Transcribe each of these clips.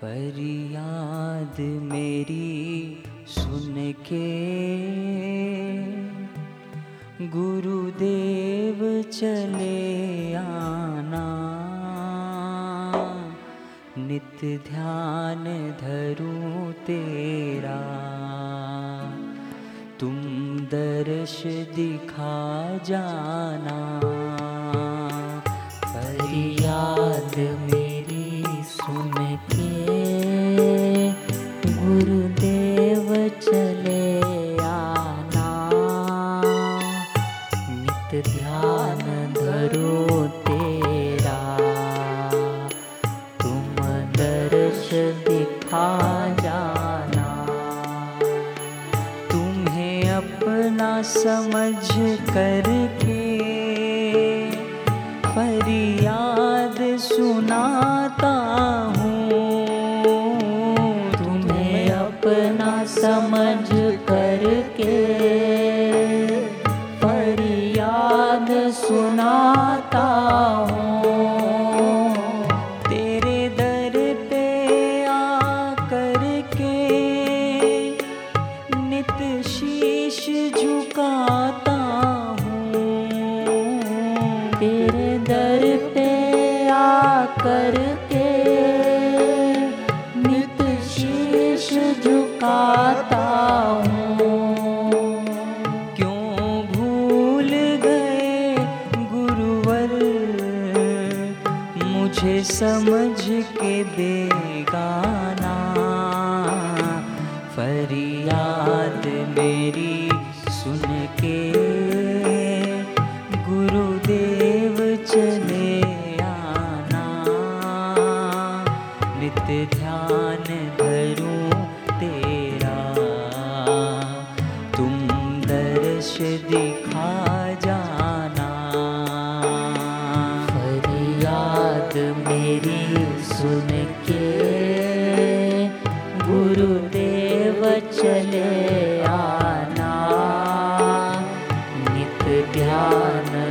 फरियाद मेरी सुन के। गुरुदेव चले आना। नित्य ध्यान धरूं तेरा। तुम दर्श दिखा जाना। समझ करके फरियाद सुनाता हूँ। तुम्हें अपना समझ तेरे दर पे आकर के नित शीश झुकाता हूँ। क्यों भूल गए गुरुवर? मुझे समझ के बेगाना। फरियाद मेरी सुन के। गुरुदेव चले आना। नित ध्यान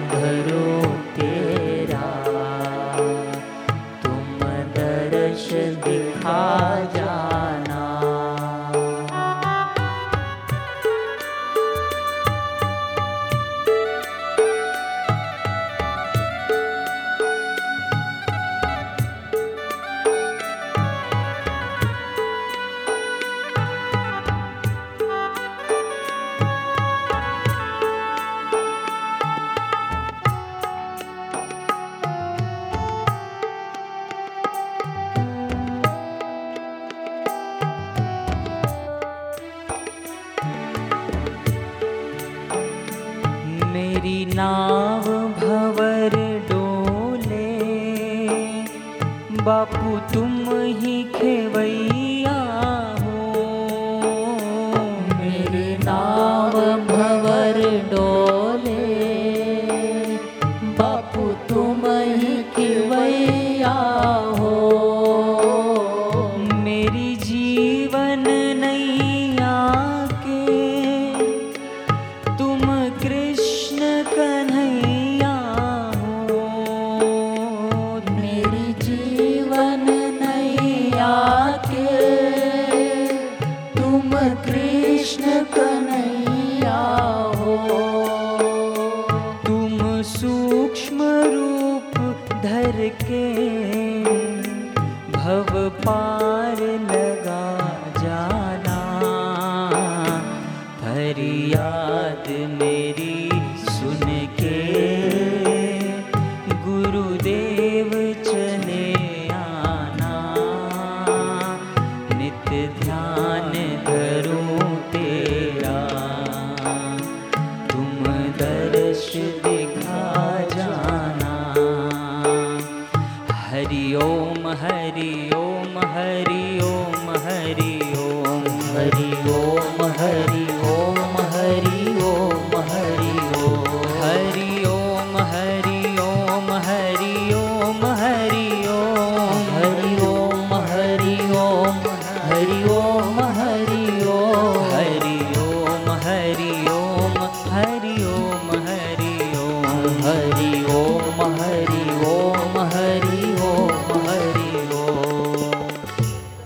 नाव भवर डोले, बापू तुम ही खेवैया हो। मेरी नाव भवर डोले, बापू तुम ही खेवैया हो। मेरी जीवन नैया कृष्ण कन्हैया हो। तुम सूक्ष्म रूप धर के भव पार लगा जाना। फरियाद मेरी सुन के गुरुदेव चले दिखा जाना। हरि ओम हरि ओम हरि ओम हरि ओम। हरि ओम हरि